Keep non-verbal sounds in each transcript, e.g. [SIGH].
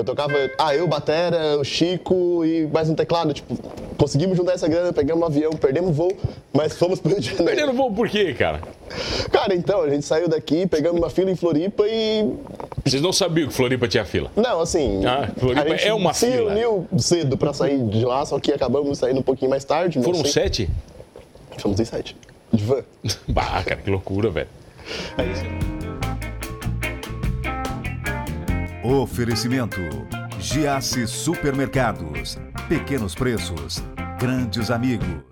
Eu tocava, ah, eu, Batera, o Chico e mais um teclado. Tipo, conseguimos juntar essa grana, pegamos um avião, perdemos voo, mas fomos pro Rio de Janeiro. Perdendo voo por quê, cara? Cara, então, a gente saiu daqui, pegamos uma fila em Floripa e. Vocês não sabiam que Floripa tinha fila? Não, assim. Ah, Floripa é uma se fila. uniu cedo pra sair de lá, só que acabamos saindo um pouquinho mais tarde. Foram sei. sete? Fomos em sete. De van. [LAUGHS] Bah, cara, que loucura, velho. É isso. Oferecimento: Giasse Supermercados. Pequenos preços, grandes amigos.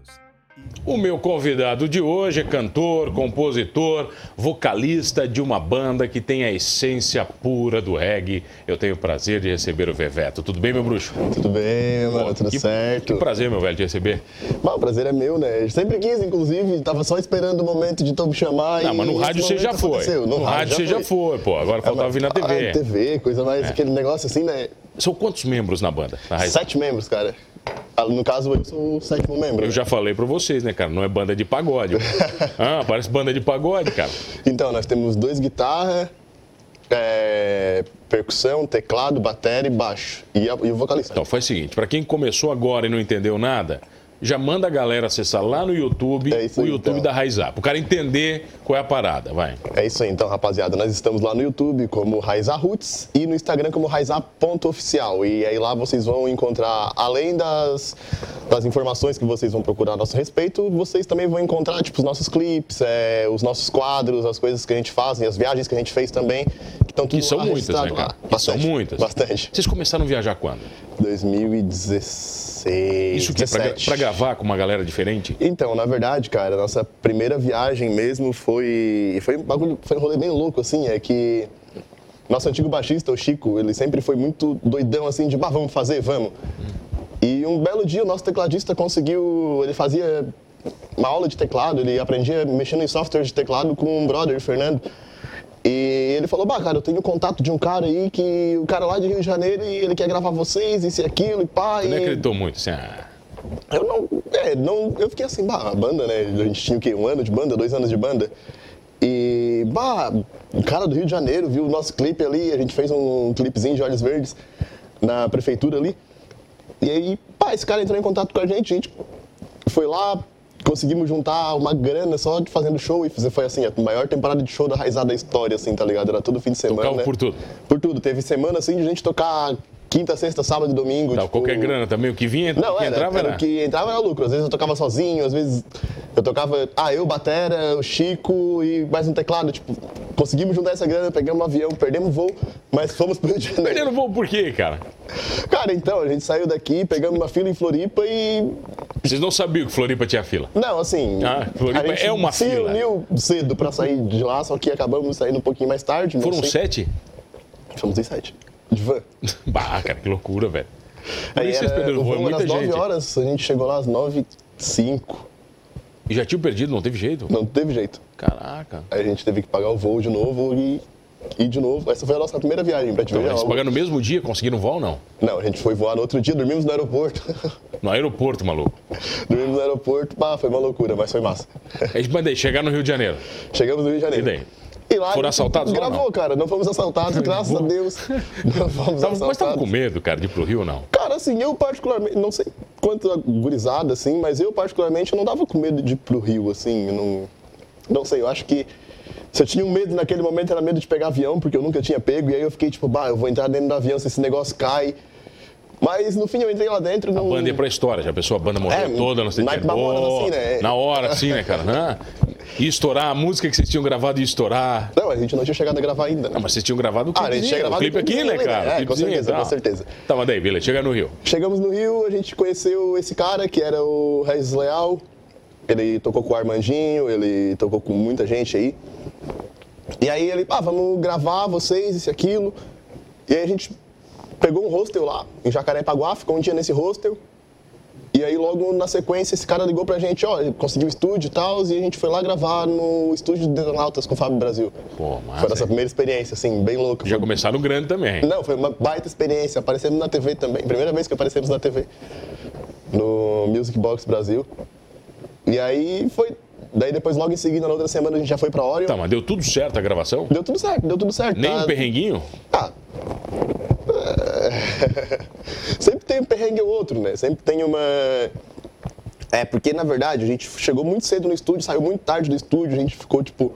O meu convidado de hoje é cantor, compositor, vocalista de uma banda que tem a essência pura do reggae. Eu tenho o prazer de receber o Veveto. Tudo bem, meu bruxo? Tudo bem, mano, tudo que, certo. Que prazer, meu velho, de receber. Bom, o prazer é meu, né? Eu sempre quis, inclusive, tava só esperando o momento de tu me chamar Não, mas no rádio você já foi. aconteceu. No, rádio você já foi, pô. Agora faltava vir na Ah, TV. TV, coisa mais, aquele negócio assim, né? São quantos membros na banda? Na? Sete membros, cara. Ah, No caso, eu sou o sétimo membro. Eu já falei pra vocês, né, cara? Não é banda de pagode. [LAUGHS] ah, parece banda de pagode, cara. Então, nós temos dois guitarras, é, percussão, teclado, bateria e baixo. E, a- e o vocalista. Então, faz o seguinte, pra quem começou agora e não entendeu nada, já manda a galera acessar lá no YouTube, É o aí, YouTube então. da Raiz Up. O cara entender qual é a parada, vai. É isso aí, então, rapaziada. Nós estamos lá no YouTube como Raizar Roots e no Instagram como raizar.oficial. E aí lá vocês vão encontrar, além das, das informações que vocês vão procurar a nosso respeito, vocês também vão encontrar, tipo, os nossos clipes, é, os nossos quadros, as coisas que a gente faz, e as viagens que a gente fez também, que estão tudo Que são muitas, né, cara? Bastante, são muitas. Bastante. Vocês começaram a viajar quando? 2016, Isso que é pra, 17. pra gravar com uma galera diferente? Então, na verdade, cara, nossa primeira viagem mesmo foi. Foi um bagulho, foi um rolê bem louco, assim, é que. Nosso antigo baixista, o Chico, ele sempre foi muito doidão, assim, de, bah, vamos fazer, vamos. E um belo dia o nosso tecladista conseguiu. Ele fazia uma aula de teclado, ele aprendia mexendo em software de teclado com um brother, o Fernando. E ele falou, bah, cara, eu tenho contato de um cara aí que o cara lá de Rio de Janeiro e ele quer gravar vocês, isso e aquilo, e pá. Você não e... acreditou muito, assim, ah, Eu não, é, não, eu fiquei assim, bah, a banda, né? A gente tinha o quê? Um ano de banda, dois anos de banda. E, bah, o cara do Rio de Janeiro viu o nosso clipe ali, a gente fez um clipezinho de Olhos Verdes na prefeitura ali. E aí, pá, esse cara entrou em contato com a gente, a gente foi lá, conseguimos juntar uma grana só de fazendo show e fazer- foi assim, a maior temporada de show da raizada da história, assim, tá ligado? Era todo fim de semana. Tocava né? por tudo. Por tudo. Teve semana assim de gente tocar quinta, sexta, sábado e domingo. Dá tipo, qualquer grana também, o que vinha, não, o que era, entrava era era... o que entrava era lucro. Às vezes eu tocava sozinho, às vezes eu tocava, ah, eu, Batera, o Chico e mais um teclado. Tipo, conseguimos juntar essa grana, pegamos um avião, perdemos voo, mas fomos pro Rio de Janeiro. Perdendo voo por quê, cara? Cara, então, a gente saiu daqui, pegamos uma fila em Floripa e. Vocês não sabiam que Floripa tinha fila? Não, assim. Ah, Floripa é uma se fila. uniu cedo pra sair de lá, só que acabamos saindo um pouquinho mais tarde. Foram sei. sete? Fomos em sete. Van. Bah, cara, que loucura, velho. Aí era, perderam o voo, é muita às 9 gente. horas, a gente chegou lá às 9 e 5. E já tinham perdido, não teve jeito? Não teve jeito. Caraca. Aí a gente teve que pagar o voo de novo e ir de novo. Essa foi a nossa primeira viagem pra te Então, pagaram no mesmo dia, conseguiram voo ou não? Não, a gente foi voar no outro dia, dormimos no aeroporto. [LAUGHS] No aeroporto, maluco. dormimos no aeroporto, pá, foi uma loucura, mas foi massa. Aí, mas daí, chegar no Rio de Janeiro. Chegamos no Rio de Janeiro. E daí? E lá Foram assaltados Gravou, não? cara. Não fomos assaltados, [LAUGHS] graças a Deus. Não fomos Tava, mas tava com assaltados. medo, cara, de ir pro Rio ou não? Cara, assim, eu particularmente, não sei quanto gurizada, assim, mas eu particularmente não tava com medo de ir pro Rio, assim, não, não sei, eu acho que se eu tinha um medo naquele momento era medo de pegar avião, porque eu nunca tinha pego, e aí eu fiquei tipo, bah, eu vou entrar dentro do avião se esse negócio cai. Mas no fim eu entrei lá dentro e não... A banda ia pra história, já pensou? A banda morreu É, toda, não sei na- que. na hora, assim, né? Na hora, assim, né, cara? Ia estourar, a música que vocês tinham gravado ia estourar. Não, a gente não tinha chegado a gravar ainda. Não, mas vocês tinham gravado o Ah, a clipe. gente tinha gravado o clipe aqui, né, cara? né? É, com e certeza, com certeza. Tá, mas daí, beleza, chega no Rio. Chegamos no Rio, a gente conheceu esse cara que era o Regis Leal. Ele tocou com o Armandinho, ele tocou com muita gente aí. E aí ele, ah, vamos gravar vocês, isso e aquilo. E aí a gente pegou um hostel lá, em Jacarepaguá, ficou um dia nesse hostel. E aí logo na sequência esse cara ligou pra gente, ó, conseguiu o estúdio e tal, e a gente foi lá gravar no estúdio de Detonautas com o Fábio Brasil. Pô, massa, Foi nossa primeira experiência, assim, bem louca. Já Foi- começaram grande também. não, foi uma baita experiência. Aparecemos na TV também. Primeira vez que aparecemos na TV. No Music Box Brasil. E aí foi. Daí depois, logo em seguida, na outra semana, a gente já foi pra Orion. Tá, mas deu tudo certo a gravação? Deu tudo certo, deu tudo certo. Nem tá? um perrenguinho? Ah, [LAUGHS] sempre tem um perrengue ou outro, né? Sempre tem uma. É, porque na verdade a gente chegou muito cedo no estúdio, saiu muito tarde do estúdio, a gente ficou tipo.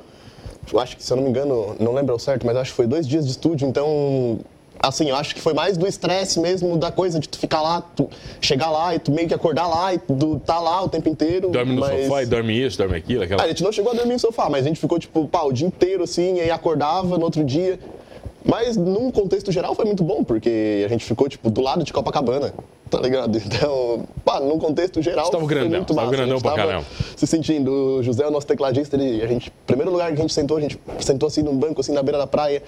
Eu acho que, se eu não me engano, não lembro ao certo, mas acho que foi dois dias de estúdio, então assim, eu acho que foi mais do estresse mesmo, da coisa de tu ficar lá, tu chegar lá e tu meio que acordar lá e tu tá lá o tempo inteiro. Dorme no mas... sofá e dorme isso, dorme aquilo, aquela... Ah, a gente não chegou a dormir no sofá, mas a gente ficou, tipo, pá, o dia inteiro assim, e aí acordava no outro dia. Mas num contexto geral foi muito bom, porque a gente ficou, tipo, do lado de Copacabana, tá ligado? [LAUGHS] Então, pá, num contexto geral. Você tava grandão, foi muito tava massa. grandão pra caramba. Se sentindo, o José, o nosso tecladista, ele, a gente, primeiro lugar que a gente sentou, a gente sentou assim num banco, assim, na beira da praia.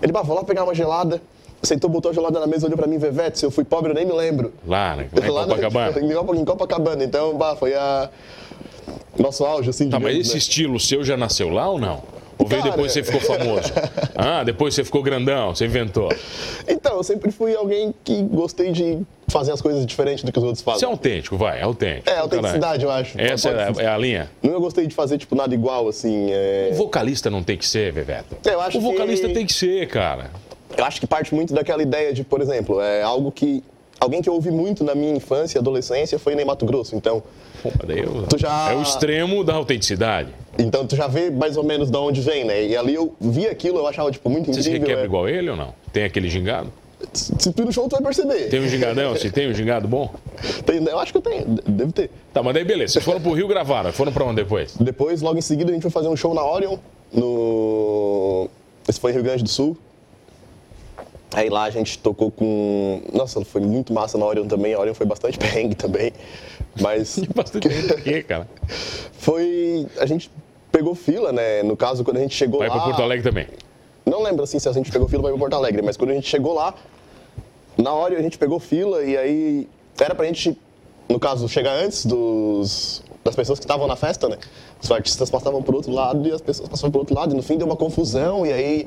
Ele, bah, vou lá pegar uma gelada. Sentou, botou a gelada na mesa, olhou pra mim, Vevete, se eu fui pobre, eu nem me lembro. Lá, né? Lá em [LAUGHS] Lá na- Copacabana. [LAUGHS] em Copa- em Copacabana. Então, bah, foi a... Nosso auge, assim, Tá, mas esse né? estilo seu já nasceu lá ou não? Ou veio Cara, depois você ficou famoso? [LAUGHS] Ah, depois você ficou grandão, você inventou. Então, eu sempre fui alguém que gostei de fazer as coisas diferentes do que os outros Você é fazem. autêntico, vai, é autêntico. É, autenticidade, eu acho. Essa Pode- é a, é a linha? Nunca gostei de fazer, tipo, nada igual, assim. é- O vocalista não tem que ser, Veveto. Eu acho o vocalista que- tem que ser, cara. Eu acho que parte muito daquela ideia de, por exemplo, é algo que... Alguém que eu ouvi muito na minha infância e adolescência foi Ney Mato Grosso. Então, Pô, Tu já- É o extremo da autenticidade. então tu já vê mais ou menos de onde vem, né? E ali eu vi aquilo, eu achava, tipo, muito Você se incrível. requebra é. igual ele ou não? Tem aquele gingado? Se tu ir no show, tu vai perceber. Tem um gingadão? Se tem um gingado bom? Tem- eu acho que eu tenho, devo ter. Tá, mas daí beleza. Vocês foram pro Rio gravaram. Foram pra onde depois? Depois, logo em seguida, a gente foi fazer um show na Orion, no... Esse foi em Rio Grande do Sul. Aí lá a gente tocou com... Nossa, foi muito massa na Orion também. A Orion foi bastante [LAUGHS] perrengue também. Mas [LAUGHS] Bastante gente aqui, cara. foi... A gente pegou fila, né? No caso, quando a gente chegou Vai lá... pra Porto Alegre também. Não lembro assim se a gente pegou fila para ir pra Porto Alegre, mas quando a gente chegou lá, na hora a gente pegou fila e aí era pra gente, no caso, chegar antes dos, das pessoas que estavam na festa, né? Os artistas passavam por outro lado e as pessoas passavam por outro lado, e no fim deu uma confusão, e aí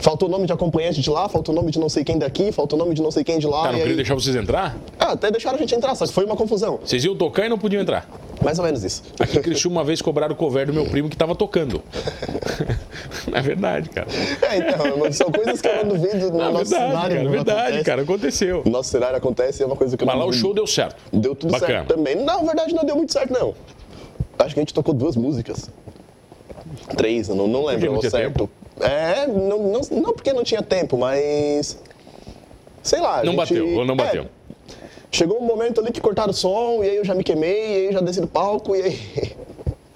faltou o nome de acompanhante de lá, faltou o nome de não sei quem daqui, faltou o nome de não sei quem de lá. Cara, não e queria aí... deixar vocês entrar? Ah, até deixaram a gente entrar, só que foi uma confusão. Vocês iam tocar e não podiam entrar. Mais ou menos isso. Aqui em Criciúma, uma vez cobraram o cover do meu primo que tava tocando. [LAUGHS] é verdade, cara. É, então, são coisas que eu não duvido no É nosso verdade, cenário. cara. É verdade, acontece. cara. Aconteceu. No nosso cenário acontece, é uma coisa que eu Mas não lá o show deu certo. Deu tudo Bacana. certo também. Não, na verdade não deu muito certo, não. Acho que a gente tocou duas músicas. Três, eu não, não lembro não certo. É, não, não, não porque não tinha tempo, mas. Sei lá. Não gente- bateu, ou não é, bateu? chegou um momento ali que cortaram o som, e aí eu já me queimei, e aí eu já desci do palco, e aí.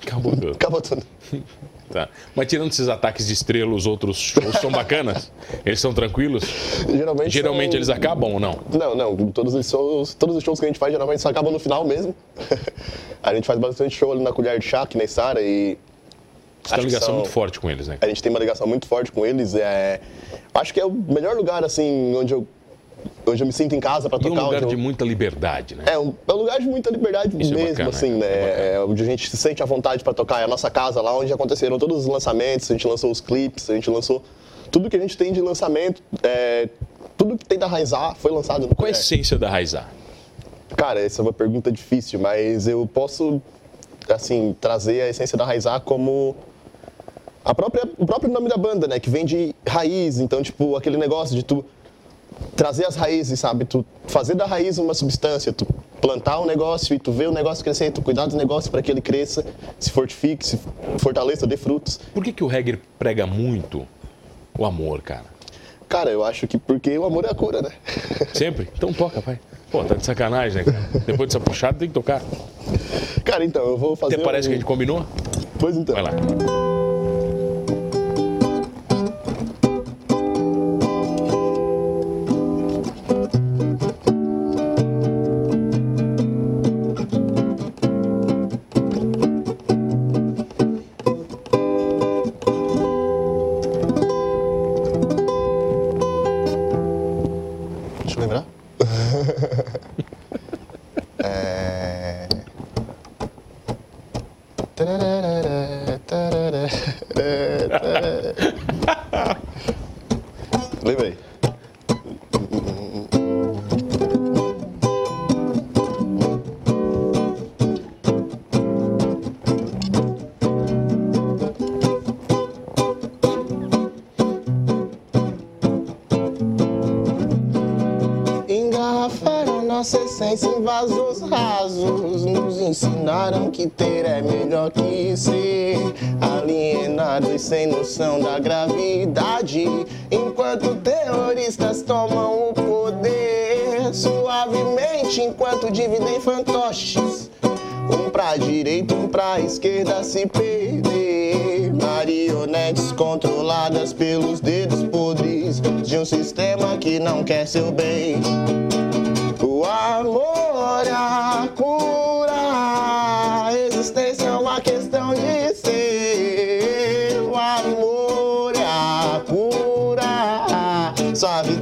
Acabou tudo. [LAUGHS] acabou tudo. [LAUGHS] Tá. Mas tirando esses ataques de estrela, os outros shows são bacanas? Eles são tranquilos? Geralmente. Geralmente são- eles acabam ou não? Não, não. Todos os, shows, todos os shows que a gente faz geralmente só acabam no final mesmo. [LAUGHS] a gente faz bastante show ali na Colher de Chá, aqui na Sara, e. Você tem uma ligação são- muito forte com eles, né? A gente tem uma ligação muito forte com eles. É, acho que é o melhor lugar, assim, onde eu, onde eu me sinto em casa para E um tocar. lugar onde de eu- muita liberdade, né? é, um, é um lugar de muita liberdade Isso é mesmo, bacana, assim, é né? bacana. É onde a gente se sente à vontade para tocar. É a nossa casa, lá onde aconteceram todos os lançamentos, a gente lançou os clipes, a gente lançou tudo que a gente tem de lançamento, é, tudo que tem da Raizar foi lançado no Qual é a essência da Raizar? Cara, essa é uma pergunta difícil, mas eu posso, assim, trazer a essência da Raizar como a própria, o próprio nome da banda, né? Que vem de raiz, então, tipo, aquele negócio de tu trazer as raízes, sabe? Tu fazer da raiz uma substância, tu plantar um negócio e tu ver o negócio crescer, tu cuidar do negócio para que ele cresça, se fortifique, se fortaleça, dê frutos. Por que, que o reggae prega muito o amor, cara? Cara, eu acho que porque o amor é a cura, né? [LAUGHS] Sempre? Então toca, pai. Pô, tá de sacanagem, né, cara? Depois dessa puxada tem que tocar. Cara, então, eu vou fazer Até parece um... que a gente combinou. Pois então. Vai lá. [LAUGHS] tararara. Lembrei. nossa essência em vasos rasos. Nos ensinaram que ter noção da gravidade. Enquanto terroristas tomam o poder. Suavemente, enquanto dividem fantoches. Um pra direita, um pra esquerda se perder. Marionetes controladas pelos dedos podres de um sistema que não quer seu bem. O amor a cura, a existência é uma questão de ser.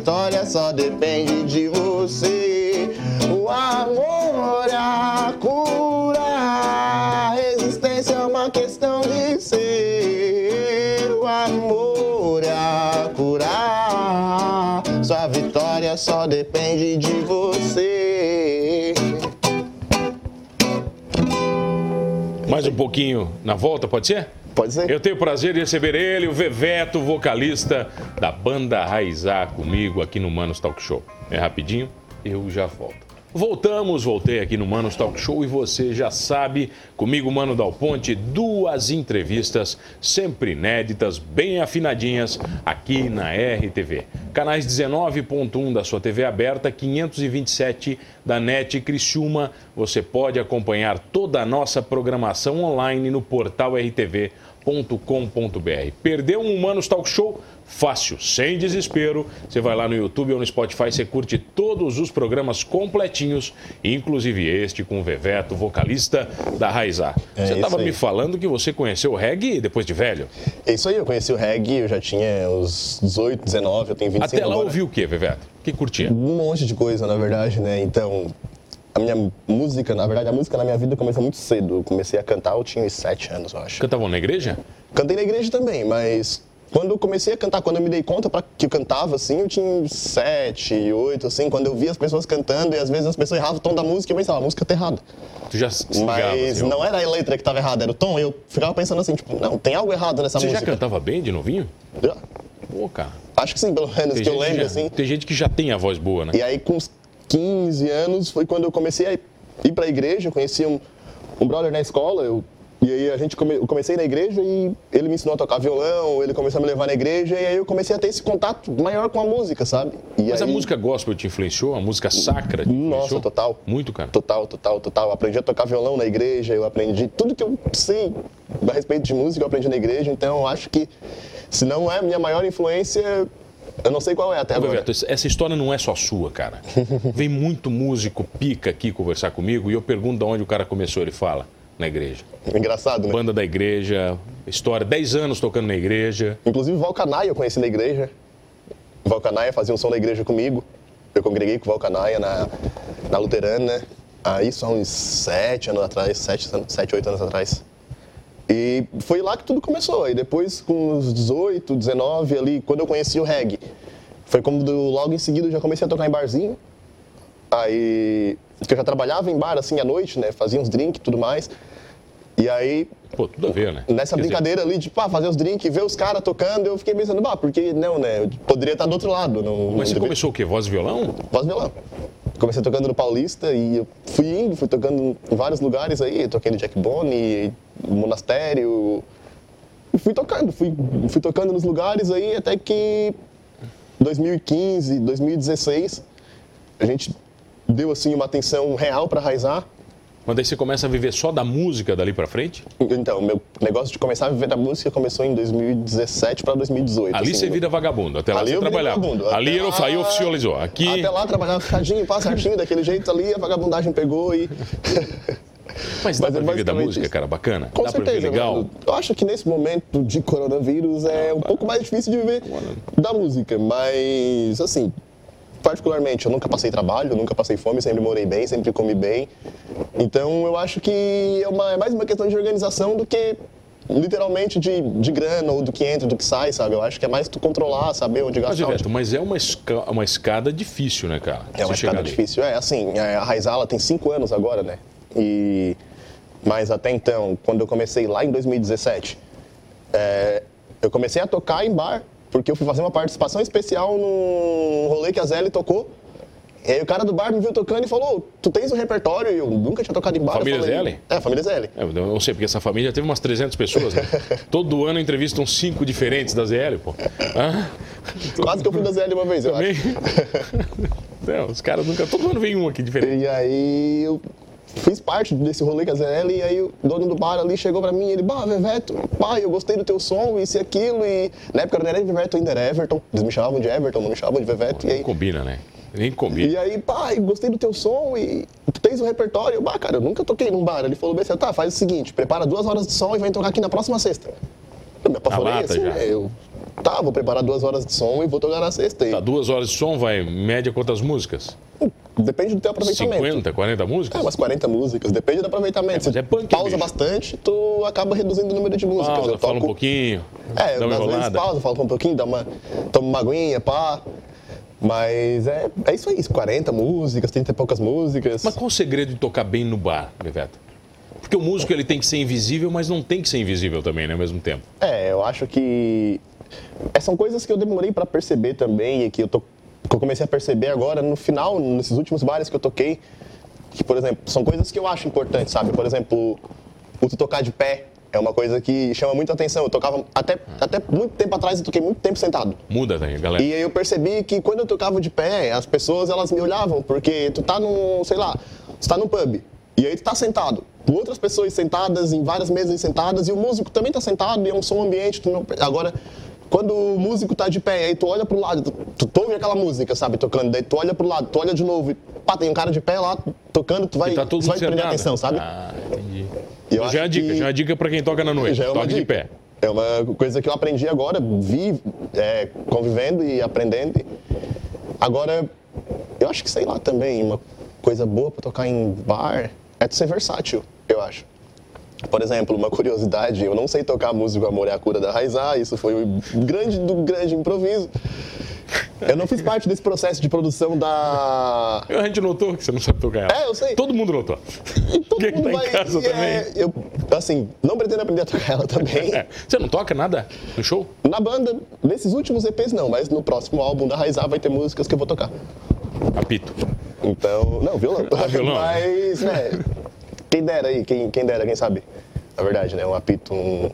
Vitória só depende de você. O amor é a cura, a existência é uma questão de ser. O amor é a cura, sua vitória só depende de você. Mais um pouquinho na volta, pode ser? Pode ser? Eu tenho o prazer de receber ele, o Veveto, vocalista da banda Raizar, comigo aqui no Manos Talk Show. É rapidinho, eu já volto. Voltamos, voltei aqui no Manos Talk Show e você já sabe, comigo, Mano Dal Ponte, duas entrevistas sempre inéditas, bem afinadinhas, aqui na RTV. Canais 19.1 da sua TV aberta, 527 da NET Criciúma. Você pode acompanhar toda a nossa programação online no portal rtv.com.br. Perdeu um Humanos Talk Show? Fácil, sem desespero. Você vai lá no YouTube ou no Spotify, você curte todos os programas completinhos, inclusive este com o Veveto, vocalista da Raizar. É você estava me falando que você conheceu o reggae depois de velho. É isso aí, eu conheci o reggae, eu já tinha uns 18, 19, eu tenho 25 Até lá agora. ouviu o quê, Veveto? Que curtia? Um monte de coisa, na verdade, né? Então, a minha música, na verdade, a música na minha vida começou muito cedo. Eu comecei a cantar, eu tinha uns 7 anos, eu acho. Cantavam na igreja? Cantei na igreja também, mas quando eu comecei a cantar, quando eu me dei conta pra, que eu cantava, assim, eu tinha uns 7, 8, assim, quando eu via as pessoas cantando e às vezes as pessoas erravam o tom da música eu pensava, a música tá errada. Tu já se Mas assim, não era a letra que tava errada, era o tom. Eu ficava pensando assim, tipo, não, tem algo errado nessa Você já música. cantava bem de novinho? Já. Pô, cara. Acho que sim, pelo menos Tem que eu lembro, já, assim. tem gente que já tem a voz boa, né? E aí, com uns 15 anos, foi quando eu comecei a ir pra igreja. Eu conheci um, um brother na escola. Eu, e aí, a gente come, eu comecei na igreja e ele me ensinou a tocar violão. Ele começou a me levar na igreja. E aí, eu comecei a ter esse contato maior com a música, sabe? E Mas a aí- música gospel te influenciou? A música sacra te influenciou? Nossa, total. Muito, cara. Total, total, total. Eu aprendi a tocar violão na igreja, eu aprendi tudo que eu sei a respeito de música, eu aprendi na igreja. Então, eu acho que, se não é a minha maior influência, eu não sei qual é até agora. Bebeto, essa história não é só sua, cara. [LAUGHS] Vem muito músico pica aqui conversar comigo e eu pergunto de onde o cara começou. Ele fala, na igreja. Engraçado, né? Banda da igreja, história, 10 anos tocando na igreja. Inclusive, Valcanaia eu conheci na igreja. Valcanaia fazia um som na igreja comigo. Eu congreguei com Valcanaia na, na Luterana, aí só uns sete anos atrás, sete, anos- sete, oito anos atrás. E foi lá que tudo começou. E depois, com uns 18, 19 ali, quando eu conheci o reggae, foi como do- logo em seguida eu já comecei a tocar em barzinho. Aí, que eu já trabalhava em bar assim à noite, né? Fazia uns drinks e tudo mais. E aí, Pô, tudo a ver, né? Nessa Quer dizer, brincadeira ali de pá, fazer os drinks, ver os caras tocando, eu fiquei pensando, bah, por que não, né? Eu poderia estar do outro lado. Não, Mas você não deve- começou o quê? Voz e violão? Voz e violão. Comecei tocando no Paulista e eu fui indo, fui tocando em vários lugares aí. Toquei no Jack Bone, Monastério. Fui tocando, fui, fui tocando nos lugares aí até que 2015, 2016, a gente deu assim uma atenção real para raizar. Mas daí você começa a viver só da música dali pra frente? Então, meu negócio de começar a viver da música começou em 2017 para 2018. Ali assim, você vira vagabundo. Até lá Ali você eu trabalhava. vagabundo. Ali eu, lá- aí oficializou. Aqui. Até lá trabalhava ficadinho, pá, certinho, daquele jeito ali, a vagabundagem pegou e. [LAUGHS] Mas dá Mas pra viver é da música, isso. cara, bacana? Com dá certeza, legal? mano. Eu acho que nesse momento de coronavírus é um pouco mais difícil de viver da música, mas assim, particularmente, eu nunca passei trabalho, nunca passei fome, sempre morei bem, sempre comi bem. Então eu acho que é, uma- é mais uma questão de organização do que literalmente de, de grana ou do que entra, do que sai, sabe? Eu acho que é mais tu controlar, saber onde Mas, gastar. onde- Bebeto, mas é uma, esca- uma escada difícil, né, cara? É uma escada difícil. É, assim, é, a Raizala tem cinco anos agora, né? E... Mas até então, quando eu comecei lá em 2017, é, eu comecei a tocar em bar, porque eu fui fazer uma participação especial num rolê que a Zélia tocou. E aí o cara do bar me viu tocando e falou, tu tens um repertório? E eu nunca tinha tocado em bar. Família falei, Zelle? É, família Zelle. É, Eu não sei, porque essa família teve umas 300 pessoas, né? [LAUGHS] Todo ano entrevistam cinco diferentes da ZL, pô. Ah, Quase que eu fui da Zelle uma vez, eu também. acho. [LAUGHS] Não, os caras nunca. Todo ano vem um aqui diferente. E aí eu fiz parte desse rolê com a ZL e aí o dono do bar ali chegou pra mim e ele, bah, Veveto, pai, eu gostei do teu som, isso e aquilo. E na época não era Veveto, ainda era Everton. Eles me chamavam de Everton, não me chamavam de Veveto. E aí, Combina, né? Nem combina. e aí, pai, gostei do teu som e tu tens um repertório. Eu, bah, cara, eu nunca toquei num bar. Ele falou bem assim, tá, faz o seguinte, prepara duas horas de som e vem tocar aqui na próxima sexta. Eu me apavorei assim, já. né? Eu, tá, vou preparar duas horas de som e vou tocar na sexta. Tá, duas horas de som, vai, média quantas músicas? Depende do teu aproveitamento. 50, 40 músicas? É, umas 40 músicas, depende do aproveitamento. mas Se é punk, pausa bicho. bastante, tu acaba reduzindo o número de músicas. Pausa, eu fala um toco- pouquinho, É, dá uma às vezes enrolada. pausa, falo um pouquinho, dá uma, tomo uma aguinha, pá. Mas é, é isso aí, 40 músicas, 30 e poucas músicas. Mas qual o segredo de tocar bem no bar, Bebeto? Porque o músico ele tem que ser invisível, mas não tem que ser invisível também, né, ao mesmo tempo. É, eu acho que é, são coisas que eu demorei pra perceber também e que eu, tô, que eu comecei a perceber agora no final, nesses últimos bares que eu toquei, que, por exemplo, são coisas que eu acho importantes, sabe? Por exemplo, o tu tocar de pé é uma coisa que chama muita atenção. Eu tocava até, até muito tempo atrás, eu toquei muito tempo sentado. Muda, né, galera? E aí eu percebi que quando eu tocava de pé, as pessoas elas me olhavam, porque tu tá num, sei lá, tu tá num pub, e aí tu tá sentado, com outras pessoas sentadas, em várias mesas sentadas, e o músico também tá sentado, e é um som ambiente, tu não... Agora, quando o músico tá de pé, aí tu olha pro lado, tu, tu, ouve aquela música, sabe, tocando, daí tu olha pro lado, tu olha de novo, e pá, tem um cara de pé lá, tocando, tu vai, tá tu vai prender atenção, sabe? Ah, entendi. Eu já é dica, que- já é dica pra quem toca na noite. Já é Toque de dica. pé. É uma coisa que eu aprendi agora, vi é, convivendo e aprendendo. Agora, eu acho que sei lá também, uma coisa boa para tocar em bar é tu ser versátil, eu acho. Por exemplo, uma curiosidade, eu não sei tocar a música Amor é a Cura da Raizá, isso foi um grande do grande improviso. Eu não fiz parte desse processo de produção da. A gente notou que você não sabe tocar ela. É, eu sei. Todo mundo notou. Todo Quem mundo tá em vai- casa e também. é, eu, assim, não pretendo aprender a tocar ela também. É. Você não toca nada no show? Na banda, nesses últimos EPs não, mas no próximo álbum da Raizar vai ter músicas que eu vou tocar. Apito. Então, não, violão. Ah, [LAUGHS] violão. Mas, né, quem dera aí, quem, quem dera, quem sabe. Na verdade, né, um apito, um,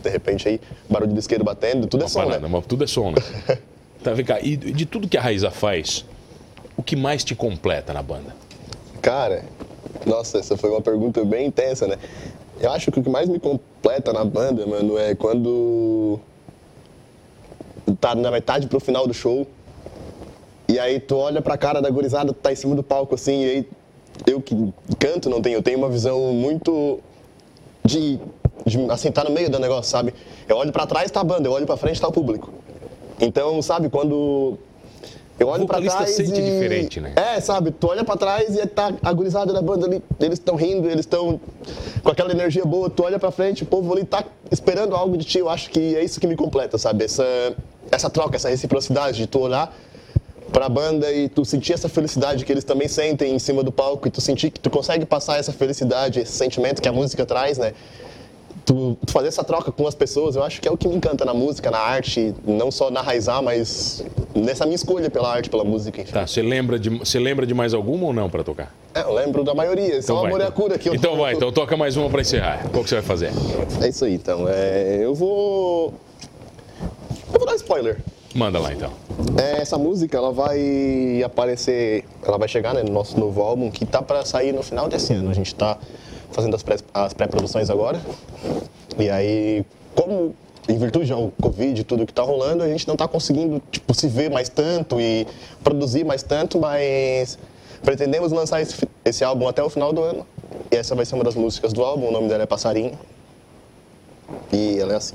de repente aí, barulho de isqueiro batendo, tudo é som, Parada, né? mas tudo é som, né? [LAUGHS] tá, vem cá. E de tudo que a Raiza faz, o que mais te completa na banda? Cara, nossa, essa foi uma pergunta bem intensa, né? Eu acho que o que mais me completa na banda, mano, é quando tá na metade pro final do show e aí tu olha pra cara da gurizada, tá em cima do palco assim, e aí eu que canto não tenho, eu tenho uma visão muito de, de assim, tá no meio do negócio, sabe? Eu olho pra trás tá a banda, eu olho pra frente tá o público. Então, sabe, quando eu olho pra vocalista trás sente e... diferente, né? É, sabe, tu olha pra trás e tá a gurizada da banda ali, eles estão rindo, eles estão com aquela energia boa, tu olha pra frente, o povo ali tá esperando algo de ti, eu acho que é isso que me completa, sabe? Essa, essa troca, essa reciprocidade de tu olhar pra banda e tu sentir essa felicidade que eles também sentem em cima do palco e tu sentir que tu consegue passar essa felicidade, esse sentimento que a música traz, né? Tu, tu fazer essa troca com as pessoas, eu acho que é o que me encanta na música, na arte, não só na Raizar, mas nessa minha escolha pela arte, pela música, enfim. Tá, você lembra de, você lembra de mais alguma ou não pra tocar? É, eu lembro da maioria, só o vai, amor é a então. cura que eu Então vai, então toca mais uma pra encerrar. Qual que você vai fazer? É isso aí, então. É, eu vou. Eu vou dar spoiler. Manda lá então. É, essa música, ela vai aparecer, ela vai chegar né, no nosso novo álbum, que tá para sair no final desse ano. A gente tá fazendo as pré- as pré-produções agora. E aí, como em virtude ao Covid e tudo que tá rolando, a gente não tá conseguindo, tipo, se ver mais tanto e produzir mais tanto, mas pretendemos lançar esse, esse álbum até o final do ano. E essa vai ser uma das músicas do álbum, o nome dela é Passarinho. E ela é assim,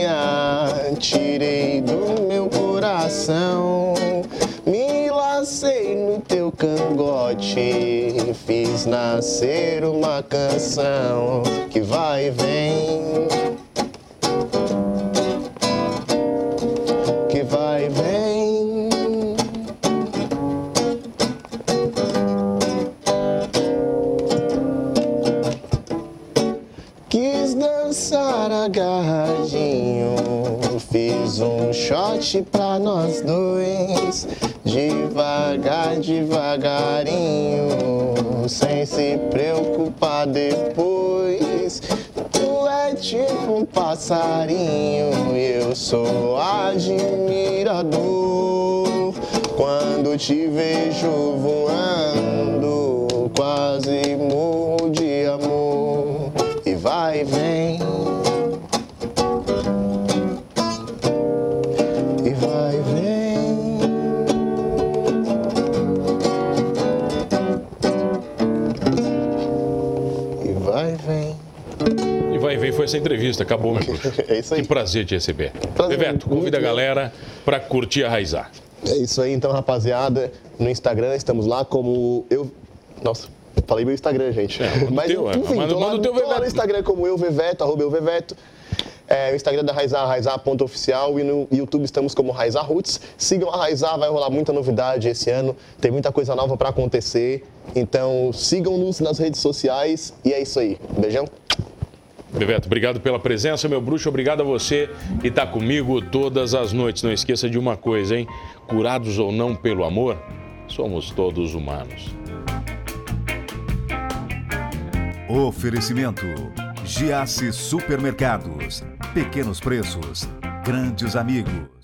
tinha, tirei do meu coração. Me lacei no teu cangote, fiz nascer uma canção que vai e vem. Shot pra nós dois, devagar, devagarinho, sem se preocupar depois. Tu é tipo um passarinho, e eu sou admirador. Quando te vejo voando, quase morro de amor e vai e vem. Essa entrevista. Acabou, meu bruxo. [LAUGHS] É isso aí. Que prazer te receber. Prazer, Bebeto, convida a galera para curtir a Raizar. É isso aí, então, rapaziada. No Instagram, estamos lá como eu. Nossa, falei meu Instagram, gente. É, o teu, é. enfim, Manda- tô lá, teu tô lá no Instagram como eu, Veveto, arroba eu, Veveto. É, o Instagram da Raizar, raizar.oficial e no YouTube estamos como Raizar Roots. Sigam a Raizar, vai rolar muita novidade esse ano, tem muita coisa nova para acontecer. Então sigam-nos nas redes sociais e é isso aí. Beijão. Bebeto, obrigado pela presença, meu bruxo. Obrigado a você que está comigo todas as noites. Não esqueça de uma coisa, hein? Curados ou não pelo amor, somos todos humanos. Oferecimento: Giasse Supermercados. Pequenos preços, grandes amigos.